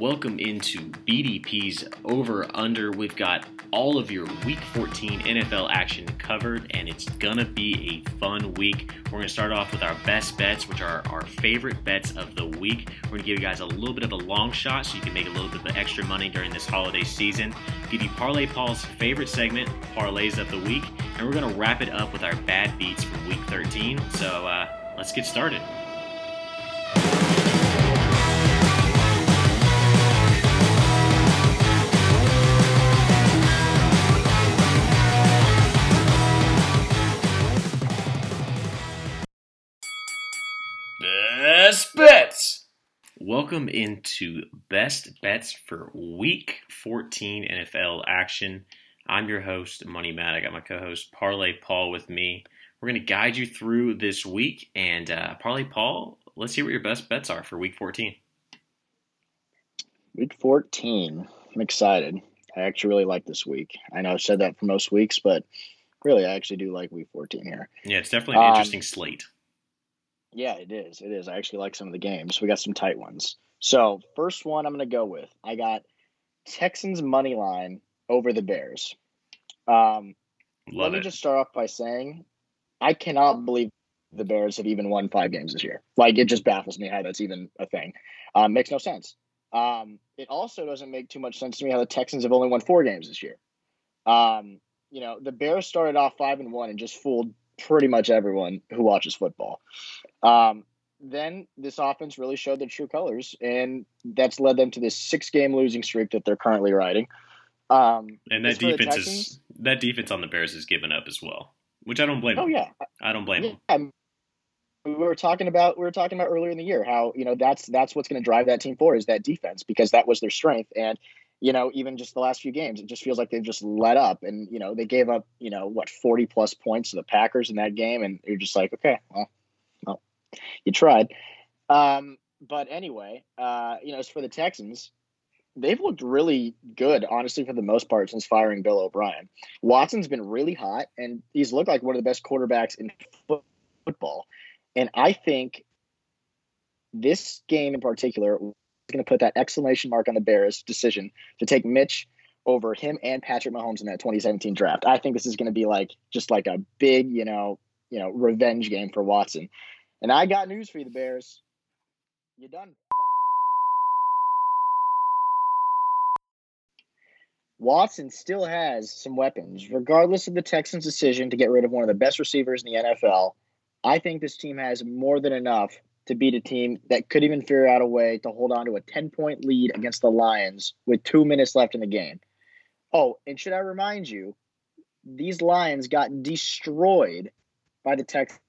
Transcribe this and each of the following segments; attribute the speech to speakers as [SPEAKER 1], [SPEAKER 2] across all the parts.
[SPEAKER 1] Welcome into BDP's Over Under. We've got all of your Week 14 NFL action covered, and it's gonna be a fun week. We're gonna start off with our best bets, which are our favorite bets of the week. We're gonna give you guys a little bit of a long shot so you can make a little bit of extra money during this holiday season. Give you Parlay Paul's favorite segment, Parlays of the Week, and we're gonna wrap it up with our bad beats from Week 13. So uh, let's get started. Welcome into best bets for week 14 NFL action. I'm your host, Money Matt. I got my co host, Parlay Paul, with me. We're going to guide you through this week. And uh, Parlay Paul, let's see what your best bets are for week 14.
[SPEAKER 2] Week 14. I'm excited. I actually really like this week. I know I've said that for most weeks, but really, I actually do like week 14 here.
[SPEAKER 1] Yeah, it's definitely an
[SPEAKER 2] Um,
[SPEAKER 1] interesting slate.
[SPEAKER 2] Yeah, it is. It is. I actually like some of the games. We got some tight ones. So, first one I'm going to go with. I got Texans money line over the Bears. Um, let me
[SPEAKER 1] it.
[SPEAKER 2] just start off by saying I cannot believe the Bears have even won five games this year. Like, it just baffles me how that's even a thing. Um, makes no sense. Um, it also doesn't make too much sense to me how the Texans have only won four games this year. Um, you know, the Bears started off five and one and just fooled pretty much everyone who watches football. Um, then this offense really showed their true colors, and that's led them to this six-game losing streak that they're currently riding. Um,
[SPEAKER 1] and that defense is that defense on the Bears has given up as well, which I don't blame
[SPEAKER 2] oh
[SPEAKER 1] them.
[SPEAKER 2] yeah,
[SPEAKER 1] I don't blame
[SPEAKER 2] yeah.
[SPEAKER 1] them.
[SPEAKER 2] We were talking about we were talking about earlier in the year how you know that's that's what's going to drive that team forward is that defense because that was their strength and you know even just the last few games it just feels like they've just let up. And you know they gave up you know what 40 plus points to the Packers in that game? And you're just like okay well, well you tried. Um, but anyway uh, you know as for the Texans they've looked really good honestly for the most part since firing Bill O'Brien. Watson's been really hot and he's looked like one of the best quarterbacks in foot- football. And I think this game in particular going to put that exclamation mark on the Bears' decision to take Mitch over him and Patrick Mahomes in that 2017 draft. I think this is going to be like just like a big, you know, you know, revenge game for Watson. And I got news for you, the Bears. You're done. Watson still has some weapons, regardless of the Texans' decision to get rid of one of the best receivers in the NFL. I think this team has more than enough to beat a team that could even figure out a way to hold on to a 10 point lead against the Lions with two minutes left in the game. Oh, and should I remind you, these Lions got destroyed by the Texans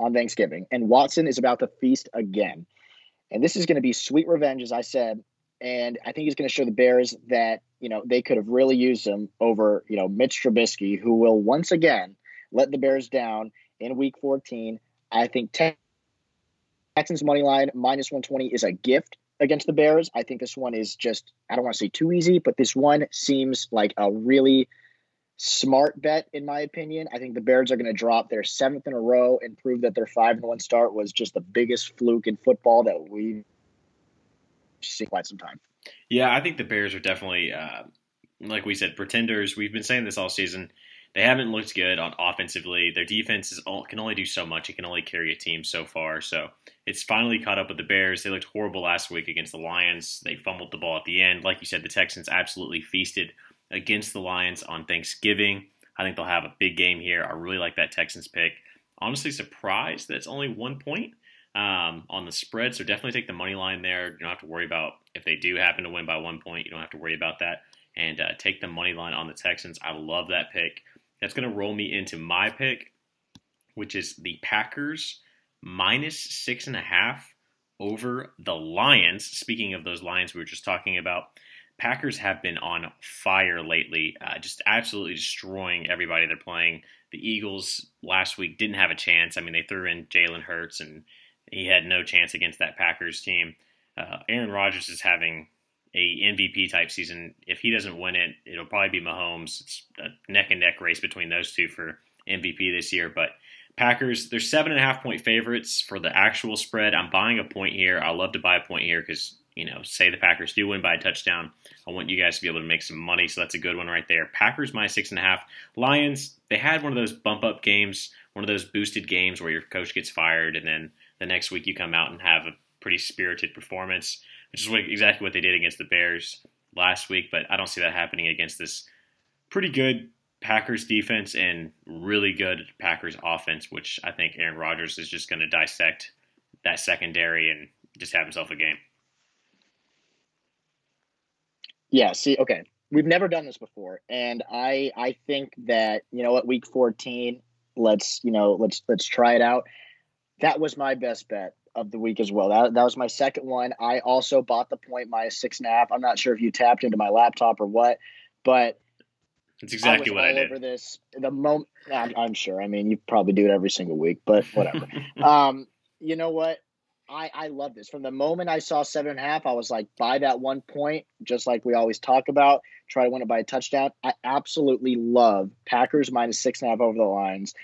[SPEAKER 2] on Thanksgiving, and Watson is about to feast again. And this is going to be sweet revenge, as I said. And I think he's going to show the Bears that, you know, they could have really used him over, you know, Mitch Trubisky, who will once again let the Bears down in week 14. I think Tex- Texans money line minus 120 is a gift against the Bears. I think this one is just, I don't want to say too easy, but this one seems like a really smart bet, in my opinion. I think the Bears are going to drop their seventh in a row and prove that their five and one start was just the biggest fluke in football that we've seen quite some time.
[SPEAKER 1] Yeah, I think the Bears are definitely, uh, like we said, pretenders. We've been saying this all season. They haven't looked good on offensively. Their defense is can only do so much. It can only carry a team so far. So it's finally caught up with the Bears. They looked horrible last week against the Lions. They fumbled the ball at the end. Like you said, the Texans absolutely feasted against the Lions on Thanksgiving. I think they'll have a big game here. I really like that Texans pick. Honestly, surprised that it's only one point um, on the spread. So definitely take the money line there. You don't have to worry about if they do happen to win by one point. You don't have to worry about that. And uh, take the money line on the Texans. I love that pick. That's going to roll me into my pick, which is the Packers minus six and a half over the Lions. Speaking of those Lions we were just talking about, Packers have been on fire lately, uh, just absolutely destroying everybody they're playing. The Eagles last week didn't have a chance. I mean, they threw in Jalen Hurts, and he had no chance against that Packers team. Uh, Aaron Rodgers is having a MVP type season. If he doesn't win it, it'll probably be Mahomes. It's a neck and neck race between those two for MVP this year. But Packers, they're seven and a half point favorites for the actual spread. I'm buying a point here. I love to buy a point here because you know, say the Packers do win by a touchdown. I want you guys to be able to make some money, so that's a good one right there. Packers minus six and a half. Lions, they had one of those bump up games, one of those boosted games where your coach gets fired, and then the next week you come out and have a pretty spirited performance, which is what, exactly what they did against the Bears last week. But I don't see that happening against this pretty good Packers defense and really good Packers offense, which I think Aaron Rodgers is just going to dissect that secondary and just have himself a game.
[SPEAKER 2] Yeah. See, okay, we've never done this before, and I I think that you know at week fourteen, let's you know let's let's try it out. That was my best bet of the week as well. That, that was my second one. I also bought the point minus six and a half. I'm not sure if you tapped into my laptop or what, but
[SPEAKER 1] it's exactly I what I did.
[SPEAKER 2] Over this, the moment I'm, I'm, sure. I mean, you probably do it every single week, but whatever. um, you know what? I, I love this. From the moment I saw seven and a half, I was like, buy that one point, just like we always talk about. Try to win it by a touchdown. I absolutely love Packers minus six and a half over the Lions.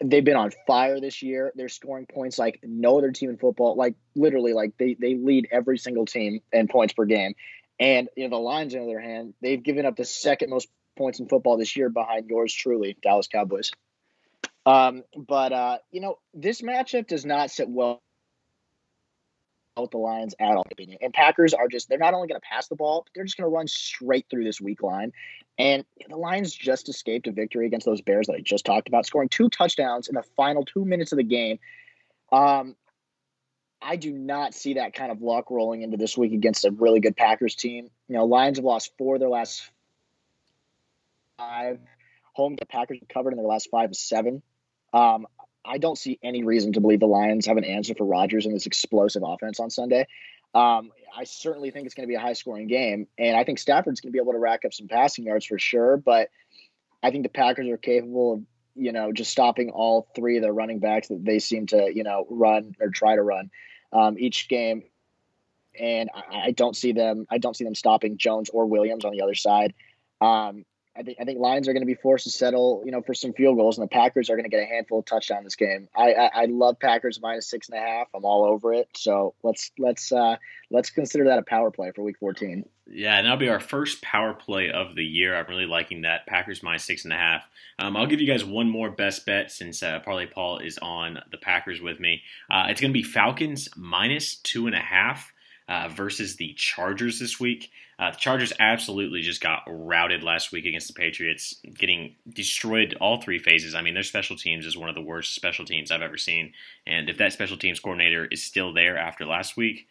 [SPEAKER 2] They've been on fire this year. They're scoring points like no other team in football. Like literally, like they they lead every single team in points per game. And you know the Lions, on the other hand, they've given up the second most points in football this year behind yours truly, Dallas Cowboys. Um, but uh, you know this matchup does not sit well with the Lions at all. And Packers are just, they're not only going to pass the ball, but they're just going to run straight through this weak line. And the Lions just escaped a victory against those Bears that I just talked about, scoring two touchdowns in the final two minutes of the game. Um, I do not see that kind of luck rolling into this week against a really good Packers team. You know, Lions have lost four of their last five. Home the Packers have covered in their last five of seven. Um, I don't see any reason to believe the Lions have an answer for Rodgers in this explosive offense on Sunday. Um, I certainly think it's going to be a high scoring game, and I think Stafford's going to be able to rack up some passing yards for sure. But I think the Packers are capable of, you know, just stopping all three of their running backs that they seem to, you know, run or try to run um, each game. And I, I, don't see them. I don't see them stopping Jones or Williams on the other side. Um, I think I think Lions are going to be forced to settle, you know, for some field goals, and the Packers are going to get a handful of touchdowns this game. I, I, I love Packers minus six and a half. I'm all over it. So let's let's uh, let's consider that a power play for Week 14.
[SPEAKER 1] Yeah, and that'll be our first power play of the year. I'm really liking that Packers minus six and a half. Um, I'll give you guys one more best bet since uh, Parlay Paul is on the Packers with me. Uh, it's going to be Falcons minus two and a half uh, versus the Chargers this week. Uh, the Chargers absolutely just got routed last week against the Patriots, getting destroyed all three phases. I mean, their special teams is one of the worst special teams I've ever seen. And if that special teams coordinator is still there after last week,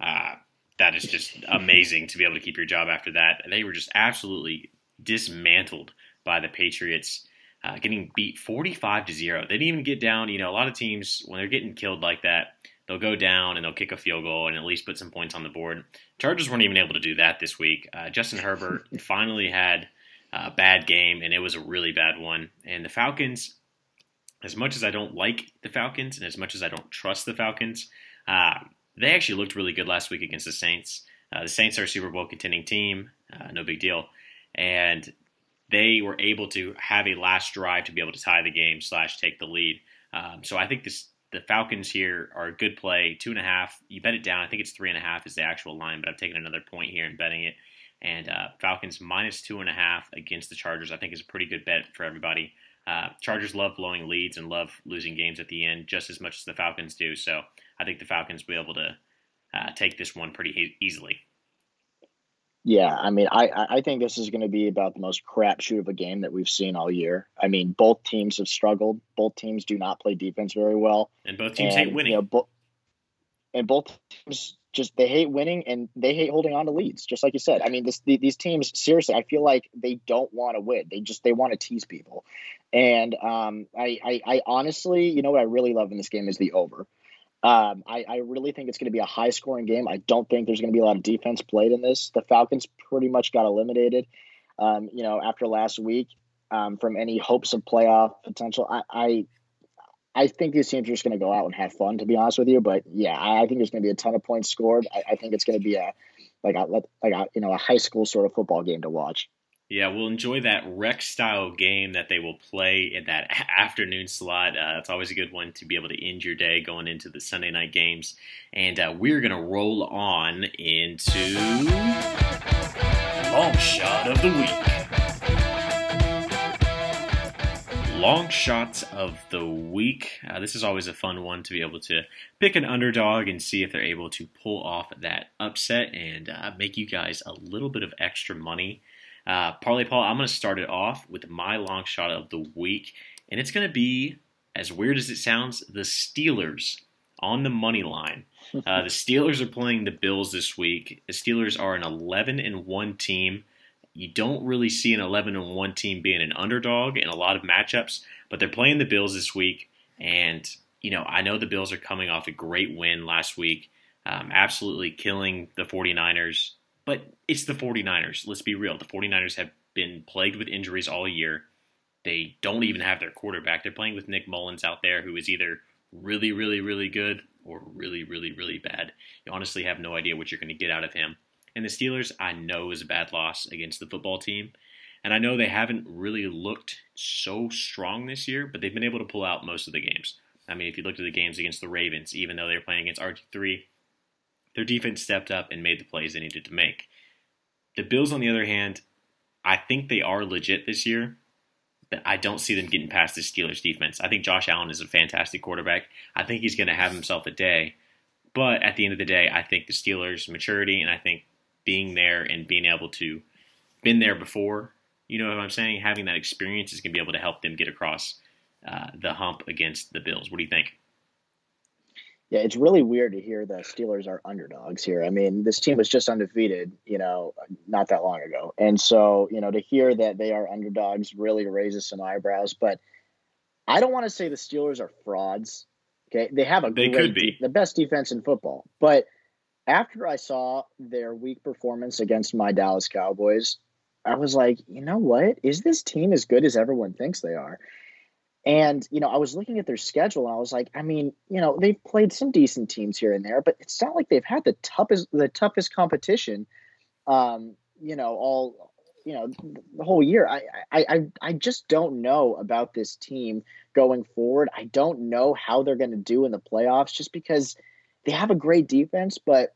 [SPEAKER 1] uh, that is just amazing to be able to keep your job after that. They were just absolutely dismantled by the Patriots. Uh, getting beat 45 to 0. They didn't even get down. You know, a lot of teams, when they're getting killed like that, they'll go down and they'll kick a field goal and at least put some points on the board. Chargers weren't even able to do that this week. Uh, Justin Herbert finally had a bad game, and it was a really bad one. And the Falcons, as much as I don't like the Falcons and as much as I don't trust the Falcons, uh, they actually looked really good last week against the Saints. Uh, the Saints are a Super Bowl contending team, uh, no big deal. And they were able to have a last drive to be able to tie the game slash take the lead. Um, so I think this the Falcons here are a good play. Two and a half. You bet it down. I think it's three and a half is the actual line, but I've taken another point here and betting it. And uh, Falcons minus two and a half against the Chargers, I think is a pretty good bet for everybody. Uh, Chargers love blowing leads and love losing games at the end just as much as the Falcons do. So I think the Falcons will be able to uh, take this one pretty easily.
[SPEAKER 2] Yeah, I mean, I I think this is going to be about the most crapshoot of a game that we've seen all year. I mean, both teams have struggled. Both teams do not play defense very well,
[SPEAKER 1] and both teams and, hate winning.
[SPEAKER 2] You know, bo- and both teams just they hate winning and they hate holding on to leads. Just like you said, I mean, this the, these teams seriously, I feel like they don't want to win. They just they want to tease people, and um, I, I I honestly, you know, what I really love in this game is the over. Um, I, I, really think it's going to be a high scoring game. I don't think there's going to be a lot of defense played in this. The Falcons pretty much got eliminated, um, you know, after last week um, from any hopes of playoff potential. I, I, I think these teams are just going to go out and have fun, to be honest with you. But yeah, I, I think there's going to be a ton of points scored. I, I think it's going to be a like a like a you know a high school sort of football game to watch.
[SPEAKER 1] Yeah, we'll enjoy that rec style game that they will play in that afternoon slot. Uh, it's always a good one to be able to end your day going into the Sunday night games. And uh, we're going to roll on into Long Shot of the Week. Long Shots of the Week. Uh, this is always a fun one to be able to pick an underdog and see if they're able to pull off that upset and uh, make you guys a little bit of extra money. Uh, Parlay Paul, I'm going to start it off with my long shot of the week, and it's going to be, as weird as it sounds, the Steelers on the money line. Uh, the Steelers are playing the Bills this week. The Steelers are an 11 and 1 team. You don't really see an 11 and 1 team being an underdog in a lot of matchups, but they're playing the Bills this week, and you know I know the Bills are coming off a great win last week, um, absolutely killing the 49ers. But it's the 49ers. Let's be real. The 49ers have been plagued with injuries all year. They don't even have their quarterback. They're playing with Nick Mullens out there, who is either really, really, really good or really, really, really bad. You honestly have no idea what you're going to get out of him. And the Steelers, I know, is a bad loss against the football team. And I know they haven't really looked so strong this year, but they've been able to pull out most of the games. I mean, if you looked at the games against the Ravens, even though they were playing against RG3, their defense stepped up and made the plays they needed to make. The Bills, on the other hand, I think they are legit this year, but I don't see them getting past the Steelers defense. I think Josh Allen is a fantastic quarterback. I think he's going to have himself a day. But at the end of the day, I think the Steelers' maturity and I think being there and being able to been there before, you know what I'm saying, having that experience is going to be able to help them get across uh, the hump against the Bills. What do you think?
[SPEAKER 2] Yeah, it's really weird to hear the Steelers are underdogs here. I mean, this team was just undefeated, you know, not that long ago. And so, you know, to hear that they are underdogs really raises some eyebrows. But I don't want to say the Steelers are frauds. Okay. They have a
[SPEAKER 1] they
[SPEAKER 2] great
[SPEAKER 1] could be.
[SPEAKER 2] The best defense in football. But after I saw their weak performance against my Dallas Cowboys, I was like, you know what? Is this team as good as everyone thinks they are? And, you know, I was looking at their schedule and I was like, I mean, you know, they've played some decent teams here and there, but it's not like they've had the toughest the toughest competition um, you know, all you know, the whole year. I I I just don't know about this team going forward. I don't know how they're going to do in the playoffs just because they have a great defense, but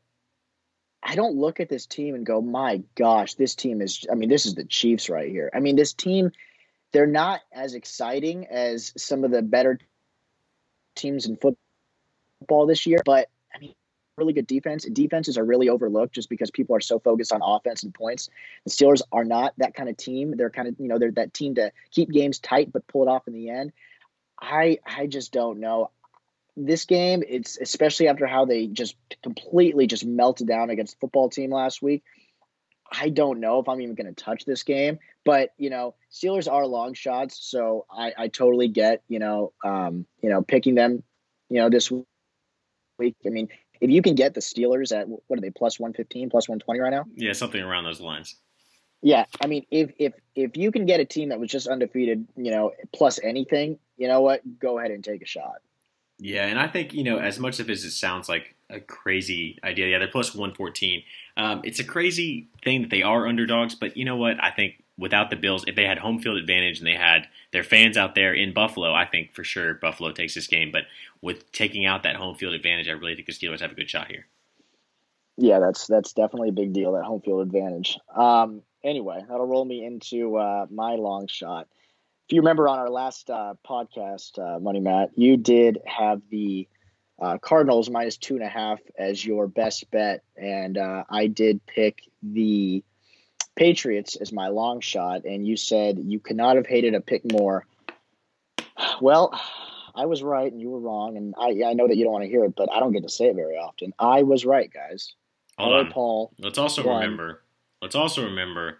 [SPEAKER 2] I don't look at this team and go, "My gosh, this team is I mean, this is the Chiefs right here." I mean, this team they're not as exciting as some of the better teams in football this year, but I mean, really good defense. Defenses are really overlooked just because people are so focused on offense and points. The Steelers are not that kind of team. They're kind of, you know, they're that team to keep games tight but pull it off in the end. I I just don't know. This game, it's especially after how they just completely just melted down against the football team last week. I don't know if I'm even going to touch this game, but you know, Steelers are long shots, so I, I totally get you know, um, you know, picking them, you know, this week. I mean, if you can get the Steelers at what are they plus one fifteen, plus one twenty right now?
[SPEAKER 1] Yeah, something around those lines.
[SPEAKER 2] Yeah, I mean, if if if you can get a team that was just undefeated, you know, plus anything, you know what, go ahead and take a shot.
[SPEAKER 1] Yeah, and I think you know, as much of as it sounds like a crazy idea, yeah, they're plus one fourteen. Um, it's a crazy thing that they are underdogs, but you know what? I think without the Bills, if they had home field advantage and they had their fans out there in Buffalo, I think for sure Buffalo takes this game. But with taking out that home field advantage, I really think the Steelers have a good shot here.
[SPEAKER 2] Yeah, that's that's definitely a big deal. That home field advantage. Um, anyway, that'll roll me into uh, my long shot if you remember on our last uh, podcast, uh, Money Matt, you did have the uh, Cardinals minus two and a half as your best bet, and uh, I did pick the Patriots as my long shot, and you said you could not have hated a pick more. Well, I was right, and you were wrong, and I I know that you don't want to hear it, but I don't get to say it very often. I was right, guys.
[SPEAKER 1] Hold on. Paul. Let's also won. remember. Let's also remember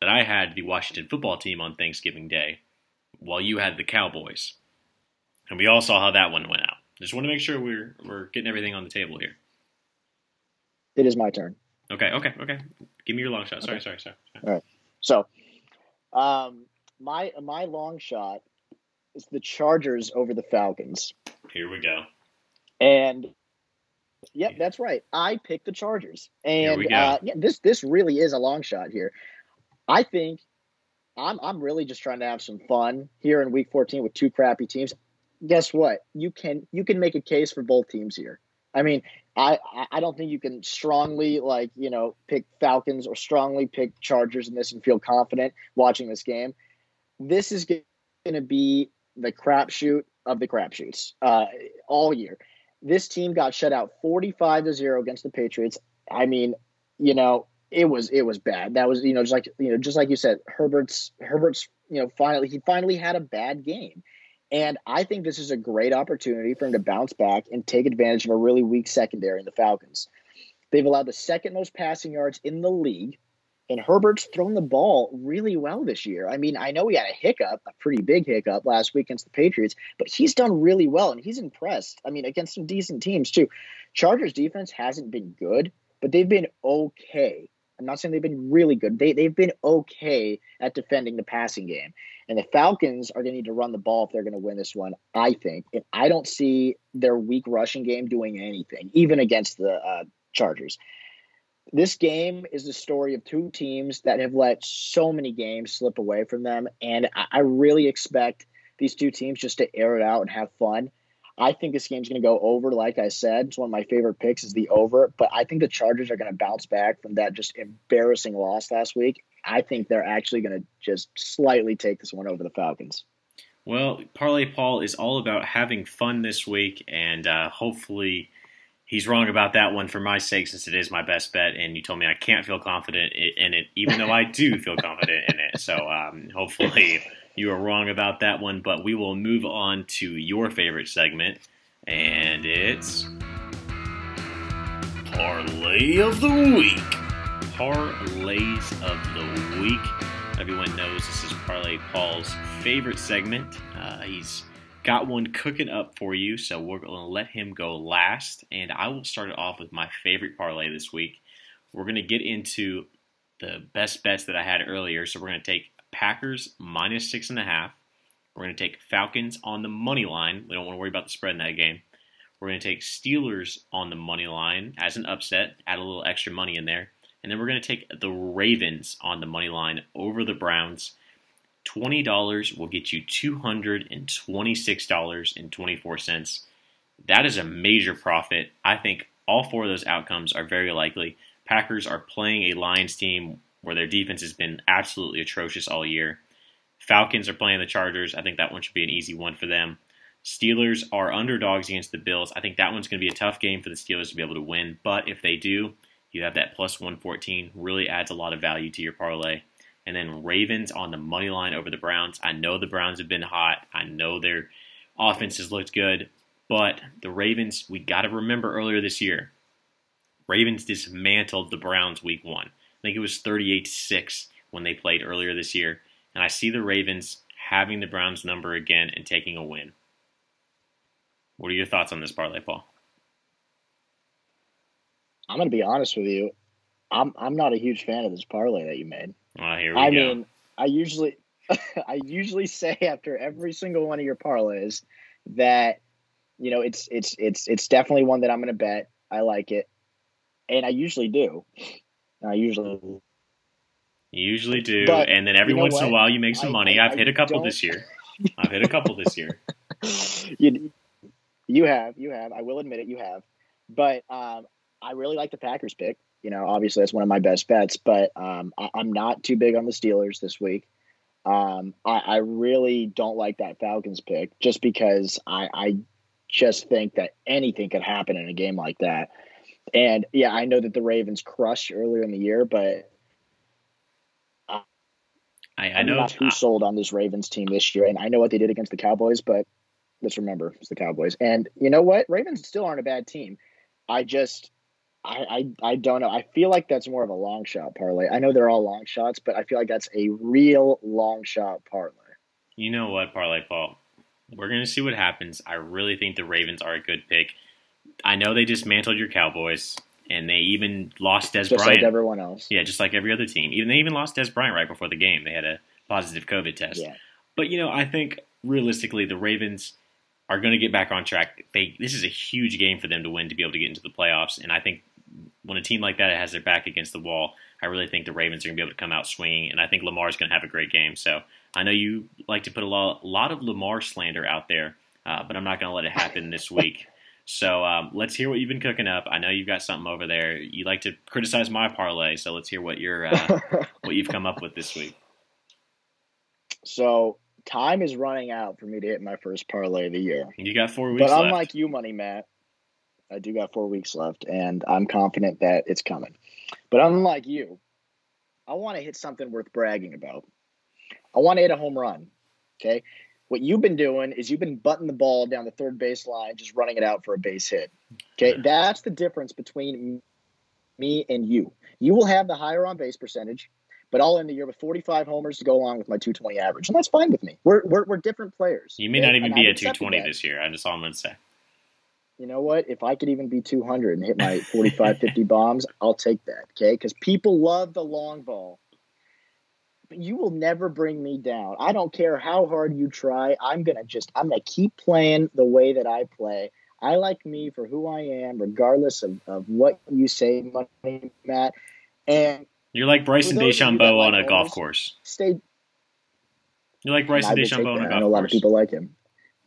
[SPEAKER 1] that I had the Washington football team on Thanksgiving Day while you had the Cowboys. And we all saw how that one went out. Just want to make sure we're we're getting everything on the table here.
[SPEAKER 2] It is my turn.
[SPEAKER 1] Okay, okay, okay. Give me your long shot. Sorry, okay. sorry, sorry,
[SPEAKER 2] sorry. All right. So, um, my my long shot is the Chargers over the Falcons.
[SPEAKER 1] Here we go.
[SPEAKER 2] And yep, that's right. I picked the Chargers. And uh, yeah, this this really is a long shot here. I think I'm I'm really just trying to have some fun here in Week 14 with two crappy teams. Guess what? You can you can make a case for both teams here. I mean, I I don't think you can strongly like you know pick Falcons or strongly pick Chargers in this and feel confident watching this game. This is going to be the crapshoot of the crapshoots uh, all year. This team got shut out 45 to 0 against the Patriots. I mean, you know, it was it was bad. That was, you know, just like you know, just like you said, Herbert's Herbert's, you know, finally he finally had a bad game. And I think this is a great opportunity for him to bounce back and take advantage of a really weak secondary in the Falcons. They've allowed the second most passing yards in the league and Herbert's thrown the ball really well this year. I mean, I know he had a hiccup, a pretty big hiccup last week against the Patriots, but he's done really well and he's impressed. I mean, against some decent teams too. Chargers defense hasn't been good, but they've been okay. I'm not saying they've been really good. They they've been okay at defending the passing game. And the Falcons are going to need to run the ball if they're going to win this one, I think. And I don't see their weak rushing game doing anything, even against the uh, Chargers this game is the story of two teams that have let so many games slip away from them. And I really expect these two teams just to air it out and have fun. I think this game's going to go over. Like I said, it's one of my favorite picks is the over. But I think the Chargers are going to bounce back from that just embarrassing loss last week. I think they're actually going to just slightly take this one over the Falcons.
[SPEAKER 1] Well, Parlay Paul is all about having fun this week, and uh, hopefully he's wrong about that one for my sake, since it is my best bet. And you told me I can't feel confident in it, even though I do feel confident in it. So um, hopefully you are wrong about that one. But we will move on to your favorite segment, and it's Parlay of the Week. Parlays of the Week. Everyone knows this is Parlay Paul's favorite segment. Uh, he's got one cooking up for you, so we're going to let him go last. And I will start it off with my favorite parlay this week. We're going to get into the best bets that I had earlier. So we're going to take Packers minus six and a half. We're going to take Falcons on the money line. We don't want to worry about the spread in that game. We're going to take Steelers on the money line as an upset, add a little extra money in there. And then we're going to take the Ravens on the money line over the Browns. $20 will get you $226.24. That is a major profit. I think all four of those outcomes are very likely. Packers are playing a Lions team where their defense has been absolutely atrocious all year. Falcons are playing the Chargers. I think that one should be an easy one for them. Steelers are underdogs against the Bills. I think that one's going to be a tough game for the Steelers to be able to win. But if they do, you have that plus 114. Really adds a lot of value to your parlay. And then Ravens on the money line over the Browns. I know the Browns have been hot. I know their offense has looked good. But the Ravens, we got to remember earlier this year, Ravens dismantled the Browns week one. I think it was 38 6 when they played earlier this year. And I see the Ravens having the Browns number again and taking a win. What are your thoughts on this parlay, Paul?
[SPEAKER 2] I'm going to be honest with you. I'm I'm not a huge fan of this parlay that you made.
[SPEAKER 1] Oh, here we
[SPEAKER 2] I
[SPEAKER 1] go.
[SPEAKER 2] mean, I usually I usually say after every single one of your parlays that you know it's it's it's it's definitely one that I'm going to bet. I like it, and I usually do. I usually
[SPEAKER 1] you usually do,
[SPEAKER 2] But
[SPEAKER 1] and then every
[SPEAKER 2] you know
[SPEAKER 1] once in a while you make some
[SPEAKER 2] I-
[SPEAKER 1] money.
[SPEAKER 2] I-
[SPEAKER 1] I've hit a couple
[SPEAKER 2] don't-
[SPEAKER 1] this year. I've hit a couple this year.
[SPEAKER 2] you you have you have I will admit it you have, but um, I really like the Packers pick. You know, obviously that's one of my best bets, but um, I, I'm not too big on the Steelers this week. Um, I, I really don't like that Falcons pick just because I, I just think that anything could happen in a game like that. And yeah, I know that the Ravens crushed earlier in the year, but
[SPEAKER 1] I, I
[SPEAKER 2] I'm
[SPEAKER 1] know.
[SPEAKER 2] not too sold on this Ravens team this year. And I know what they did against the Cowboys, but let's remember it's the Cowboys. And you know what? Ravens still aren't a bad team. I just I, I I don't know. I feel like that's more of a long shot parlay. I know they're all long shots, but I feel like that's a real long shot parlay.
[SPEAKER 1] You know what, Parlay Paul? We're going to see what happens. I really think the Ravens are a good pick. I know they dismantled your Cowboys, and they even lost Dez
[SPEAKER 2] Just
[SPEAKER 1] Bryant.
[SPEAKER 2] like everyone else.
[SPEAKER 1] yeah, just like every other team. Even they even lost Dez Bryant right before the game. They had a positive COVID test.
[SPEAKER 2] Yeah.
[SPEAKER 1] But you know, I think realistically, the Ravens are going to get back on track. They this is a huge game for them to win to be able to get into the playoffs, and I think when a team like that has their back against the wall, I really think the Ravens are going to be able to come out swinging, and I think Lamar is going to have a great game. So I know you like to put a lot, a lot of Lamar slander out there, uh, but I'm not going to let it happen this week. So um, let's hear what you've been cooking up. I know you've got something over there. You like to criticize my parlay, so let's hear what you're uh, what you've come up with this week.
[SPEAKER 2] So time is running out for me to hit my first parlay of the year.
[SPEAKER 1] You got four weeks.
[SPEAKER 2] But
[SPEAKER 1] left.
[SPEAKER 2] unlike you, Money Matt, I do got four weeks left, and I'm confident that it's coming. But unlike you, I want to hit something worth bragging about. I want to hit a home run. Okay. What you've been doing is you've been butting the ball down the third base line, just running it out for a base hit. Okay. That's the difference between me and you. You will have the higher on base percentage, but I'll end the year with 45 homers to go along with my 220 average. And that's fine with me. We're, we're, we're different players.
[SPEAKER 1] You may
[SPEAKER 2] okay?
[SPEAKER 1] not even
[SPEAKER 2] And
[SPEAKER 1] be at 220
[SPEAKER 2] that.
[SPEAKER 1] this year. I'm just all I'm going to say.
[SPEAKER 2] you know what? If I could even be 200 and hit my 45, 50 bombs, I'll take that. Okay. Because people love the long ball. You will never bring me down. I don't care how hard you try. I'm going to just, I'm going to keep playing the way that I play. I like me for who I am, regardless of, of what you say, Money Matt. And
[SPEAKER 1] You're like Bryson
[SPEAKER 2] For those of you that
[SPEAKER 1] DeChambeau
[SPEAKER 2] like
[SPEAKER 1] on a golf course.
[SPEAKER 2] stay.
[SPEAKER 1] You're like Bryson
[SPEAKER 2] I
[SPEAKER 1] DeChambeau on a
[SPEAKER 2] I
[SPEAKER 1] golf
[SPEAKER 2] know a lot of people like him.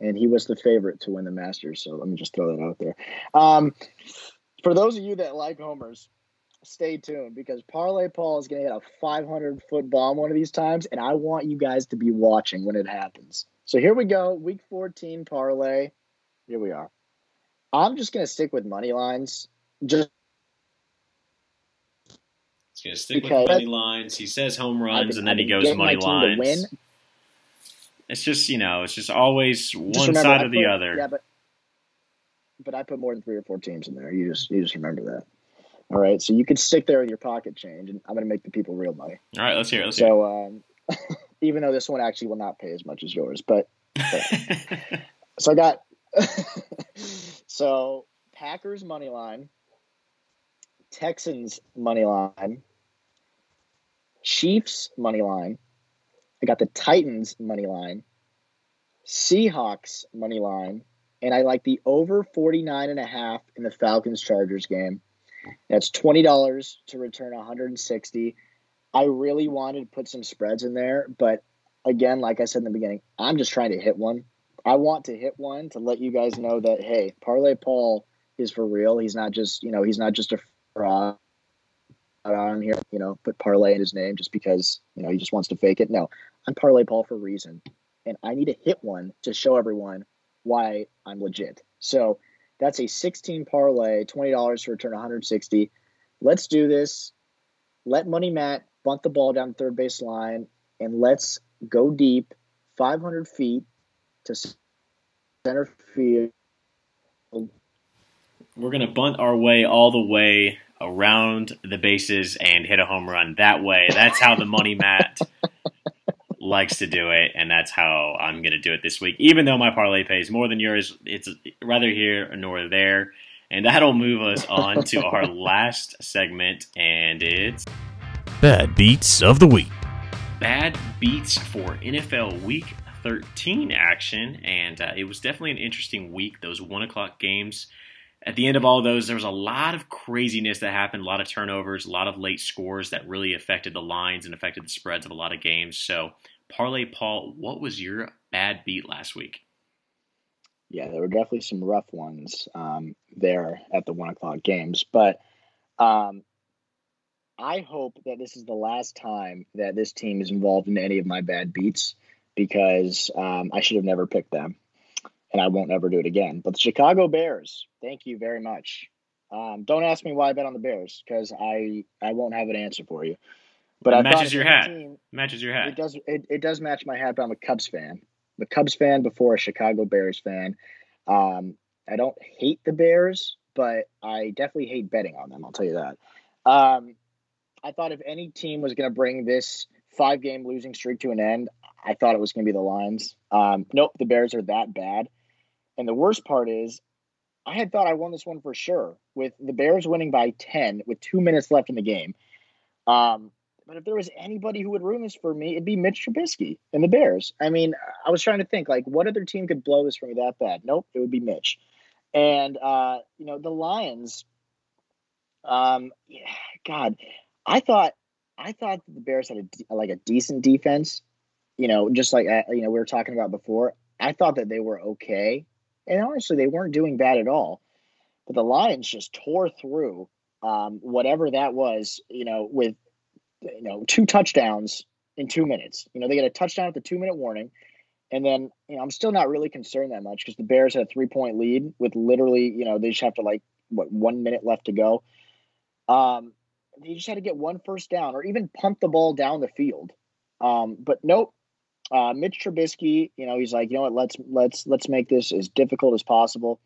[SPEAKER 2] And he was the favorite to win the Masters. So let me just throw that out there. Um, for those of you that like homers, stay tuned because Parlay Paul is going to hit a 500 foot bomb one of these times, and I want you guys to be watching when it happens. So here we go, week 14 parlay. Here we are. I'm just going to stick with money lines. Just
[SPEAKER 1] He's going to stick with money lines. He says home runs,
[SPEAKER 2] been-
[SPEAKER 1] and then he goes money lines. It's just you know, it's just always
[SPEAKER 2] Just
[SPEAKER 1] one
[SPEAKER 2] remember,
[SPEAKER 1] side or the
[SPEAKER 2] put-
[SPEAKER 1] other.
[SPEAKER 2] Yeah, but but I put more than three or four teams in there. You just you just remember that. All right, so you can stick there with your pocket change, and I'm going to make the people real money.
[SPEAKER 1] All right, let's hear it. Let's
[SPEAKER 2] So, um, even though this one actually will not pay as much as yours, but
[SPEAKER 1] it.
[SPEAKER 2] so I got so Packers money line, Texans money line, Chiefs money line. I got the Titans money line, Seahawks money line, and I like the over 49 and a half in the Falcons Chargers game. That's $20 to return 160. I really wanted to put some spreads in there, but again, like I said in the beginning, I'm just trying to hit one. I want to hit one to let you guys know that hey, Parlay Paul is for real. He's not just you know he's not just a fraud on here. You know, put parlay in his name just because you know he just wants to fake it. No, I'm Parlay Paul for a reason, and I need to hit one to show everyone why I'm legit. So that's a 16 parlay, twenty dollars to return 160. Let's do this. Let Money Matt bunt the ball down third base line, and let's go deep, 500 feet to center field.
[SPEAKER 1] We're gonna bunt our way all the way around the bases and hit a home run that way. That's how the money Matt likes to do it, and that's how I'm gonna do it this week. Even though my parlay pays more than yours, it's rather here nor there. And that'll move us on to our last segment, and it's
[SPEAKER 3] Bad Beats of the Week.
[SPEAKER 1] bad beats for NFL Week 13 action, and uh, it was definitely an interesting week. Those one o'clock games. At the end of all those, there was a lot of craziness that happened, a lot of turnovers, a lot of late scores that really affected the lines and affected the spreads of a lot of games. So, Parlay Paul, what was your bad beat last week?
[SPEAKER 2] Yeah, there were definitely some rough ones um, there at the one o'clock games, but um, I hope that this is the last time that this team is involved in any of my bad beats because um, I should have never picked them, and I won't ever do it again. But the Chicago Bears, thank you very much. Um, don't ask me why I bet on the Bears because I I won't have an answer for you. But
[SPEAKER 1] It
[SPEAKER 2] I
[SPEAKER 1] matches your hat.
[SPEAKER 2] team-
[SPEAKER 1] Matches your hat.
[SPEAKER 2] it does it, it does match my hat, but I'm a Cubs fan. I'm a Cubs fan before a Chicago Bears fan. Um, I don't hate the Bears, but I definitely hate betting on them. I'll tell you that. Um, I thought if any team was going to bring this five game losing streak to an end, I thought it was going to be the Lions. Um, nope, the Bears are that bad. And the worst part is, I had thought I won this one for sure with the Bears winning by 10 with two minutes left in the game. Um, but if there was anybody who would ruin this for me, it'd be Mitch Trubisky and the Bears. I mean, I was trying to think like what other team could blow this for me that bad? Nope, it would be Mitch. And uh, you know, the Lions, Um, yeah, God, I thought I thought the Bears had a like a decent defense. You know, just like uh, you know we were talking about before. I thought that they were okay, and honestly, they weren't doing bad at all. But the Lions just tore through um, whatever that was. You know, with you know two touchdowns in two minutes. You know, they get a touchdown at the two minute warning. And then, you know, I'm still not really concerned that much because the Bears had a three point lead with literally, you know, they just have to like what one minute left to go. Um, they just had to get one first down or even pump the ball down the field. Um, but nope. Uh, Mitch Trubisky, you know, he's like, you know what, let's let's let's make this as difficult as possible.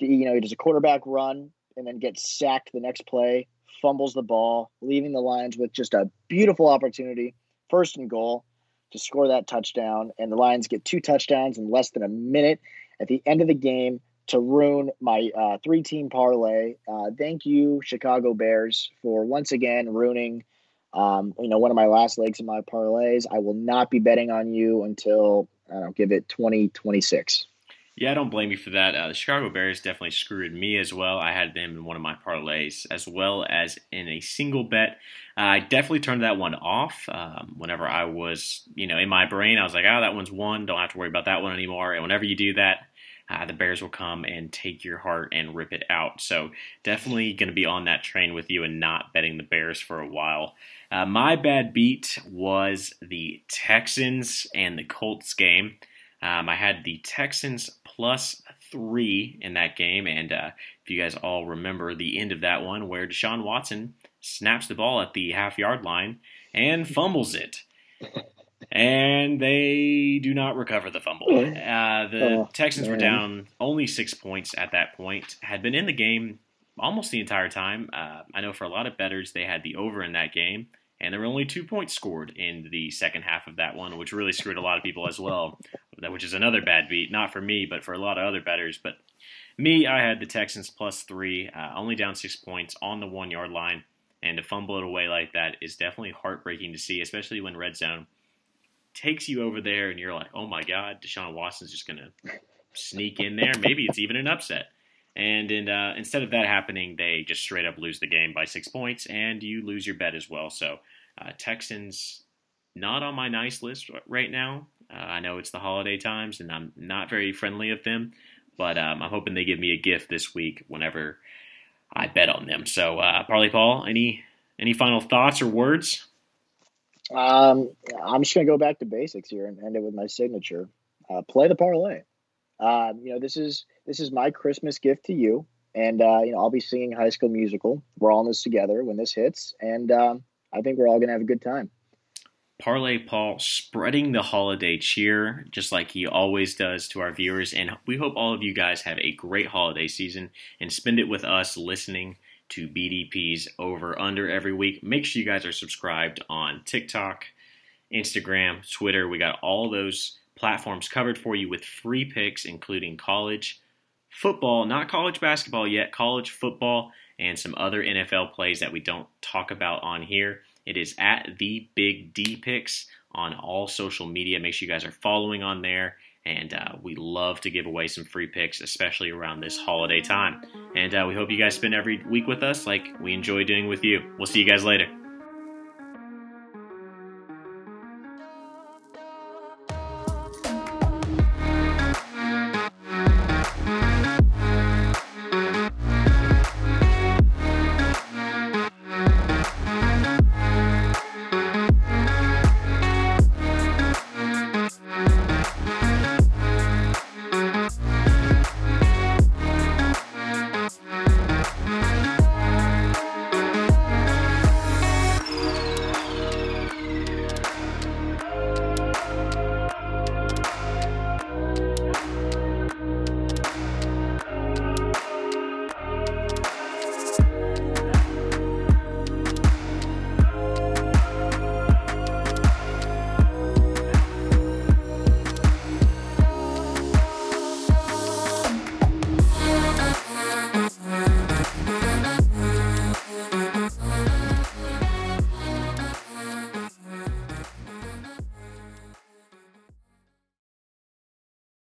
[SPEAKER 2] You know, he does a quarterback run and then gets sacked the next play, fumbles the ball, leaving the Lions with just a beautiful opportunity, first and goal, to score that touchdown. And the Lions get two touchdowns in less than a minute at the end of the game to ruin my uh, three team parlay. Uh, thank you, Chicago Bears, for once again ruining. Um, you know, one of my last legs in my parlays. I will not be betting on you until I don't give it 2026.
[SPEAKER 1] Yeah, I don't blame you for that. Uh, the Chicago Bears definitely screwed me as well. I had them in one of my parlays as well as in a single bet. Uh, I definitely turned that one off um, whenever I was, you know, in my brain. I was like, oh, that one's one. Don't have to worry about that one anymore. And whenever you do that, uh, the Bears will come and take your heart and rip it out. So definitely going to be on that train with you and not betting the Bears for a while. Uh, my bad beat was the Texans and the Colts game. Um, I had the Texans plus three in that game, and uh, if you guys all remember the end of that one, where Deshaun Watson snaps the ball at the half yard line and fumbles it and they do not recover the fumble. Uh, the oh, Texans man. were down only six points at that point, had been in the game almost the entire time. Uh, I know for a lot of bettors, they had the over in that game, and there were only two points scored in the second half of that one, which really screwed a lot of people as well, which is another bad beat, not for me, but for a lot of other bettors. But me, I had the Texans plus three, uh, only down six points on the one yard line. And to fumble it away like that is definitely heartbreaking to see, especially when red zone takes you over there and you're like, oh my God, Deshaun Watson's just going to sneak in there. Maybe it's even an upset. And in, uh, instead of that happening, they just straight up lose the game by six points, and you lose your bet as well. So uh, Texans not on my nice list right now. Uh, I know it's the holiday times, and I'm not very friendly of them, but um, I'm hoping they give me a gift this week whenever I bet on them. So, uh, Parlay Paul, any any final thoughts or words?
[SPEAKER 2] Um, I'm just gonna go back to basics here and end it with my signature. Uh, play the parlay. Um, you know, this is this is my Christmas gift to you, and uh, you know, I'll be singing High School Musical. We're all in this together when this hits, and um, I think we're all gonna have a good time.
[SPEAKER 1] Parlay Paul spreading the holiday cheer just like he always does to our viewers, and we hope all of you guys have a great holiday season and spend it with us listening to BDP's over under every week. Make sure you guys are subscribed on TikTok, Instagram, Twitter. We got all those platforms covered for you with free picks, including college football, not college basketball yet, college football, and some other NFL plays that we don't talk about on here. It is at the Big D Picks on all social media. Make sure you guys are following on there and uh, we love to give away some free picks, especially around this holiday time. And uh, we hope you guys spend every week with us like we enjoy doing with you. We'll see you guys later.